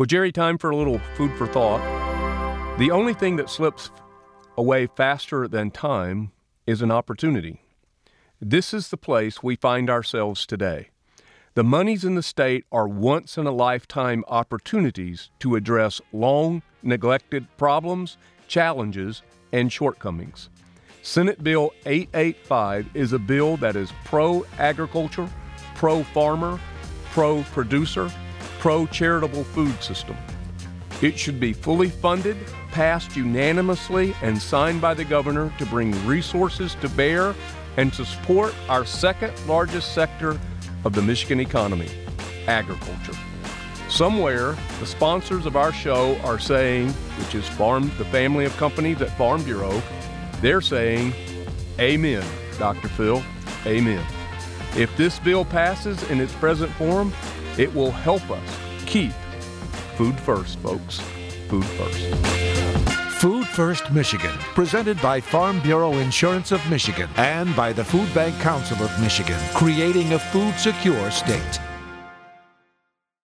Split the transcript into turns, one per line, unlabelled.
Well, Jerry, time for a little food for thought. The only thing that slips away faster than time is an opportunity. This is the place we find ourselves today. The monies in the state are once in a lifetime opportunities to address long neglected problems, challenges, and shortcomings. Senate Bill 885 is a bill that is pro agriculture, pro farmer, pro producer, pro charitable food system. It should be fully funded, passed unanimously, and signed by the governor to bring resources to bear and to support our second largest sector of the Michigan economy agriculture. Somewhere, the sponsors of our show are saying, which is Farm, the family of companies at Farm Bureau, they're saying, Amen, Dr. Phil, Amen. If this bill passes in its present form, it will help us keep food first, folks. Food first.
Food First Michigan, presented by Farm Bureau Insurance of Michigan and by the Food Bank Council of Michigan, creating a food secure state.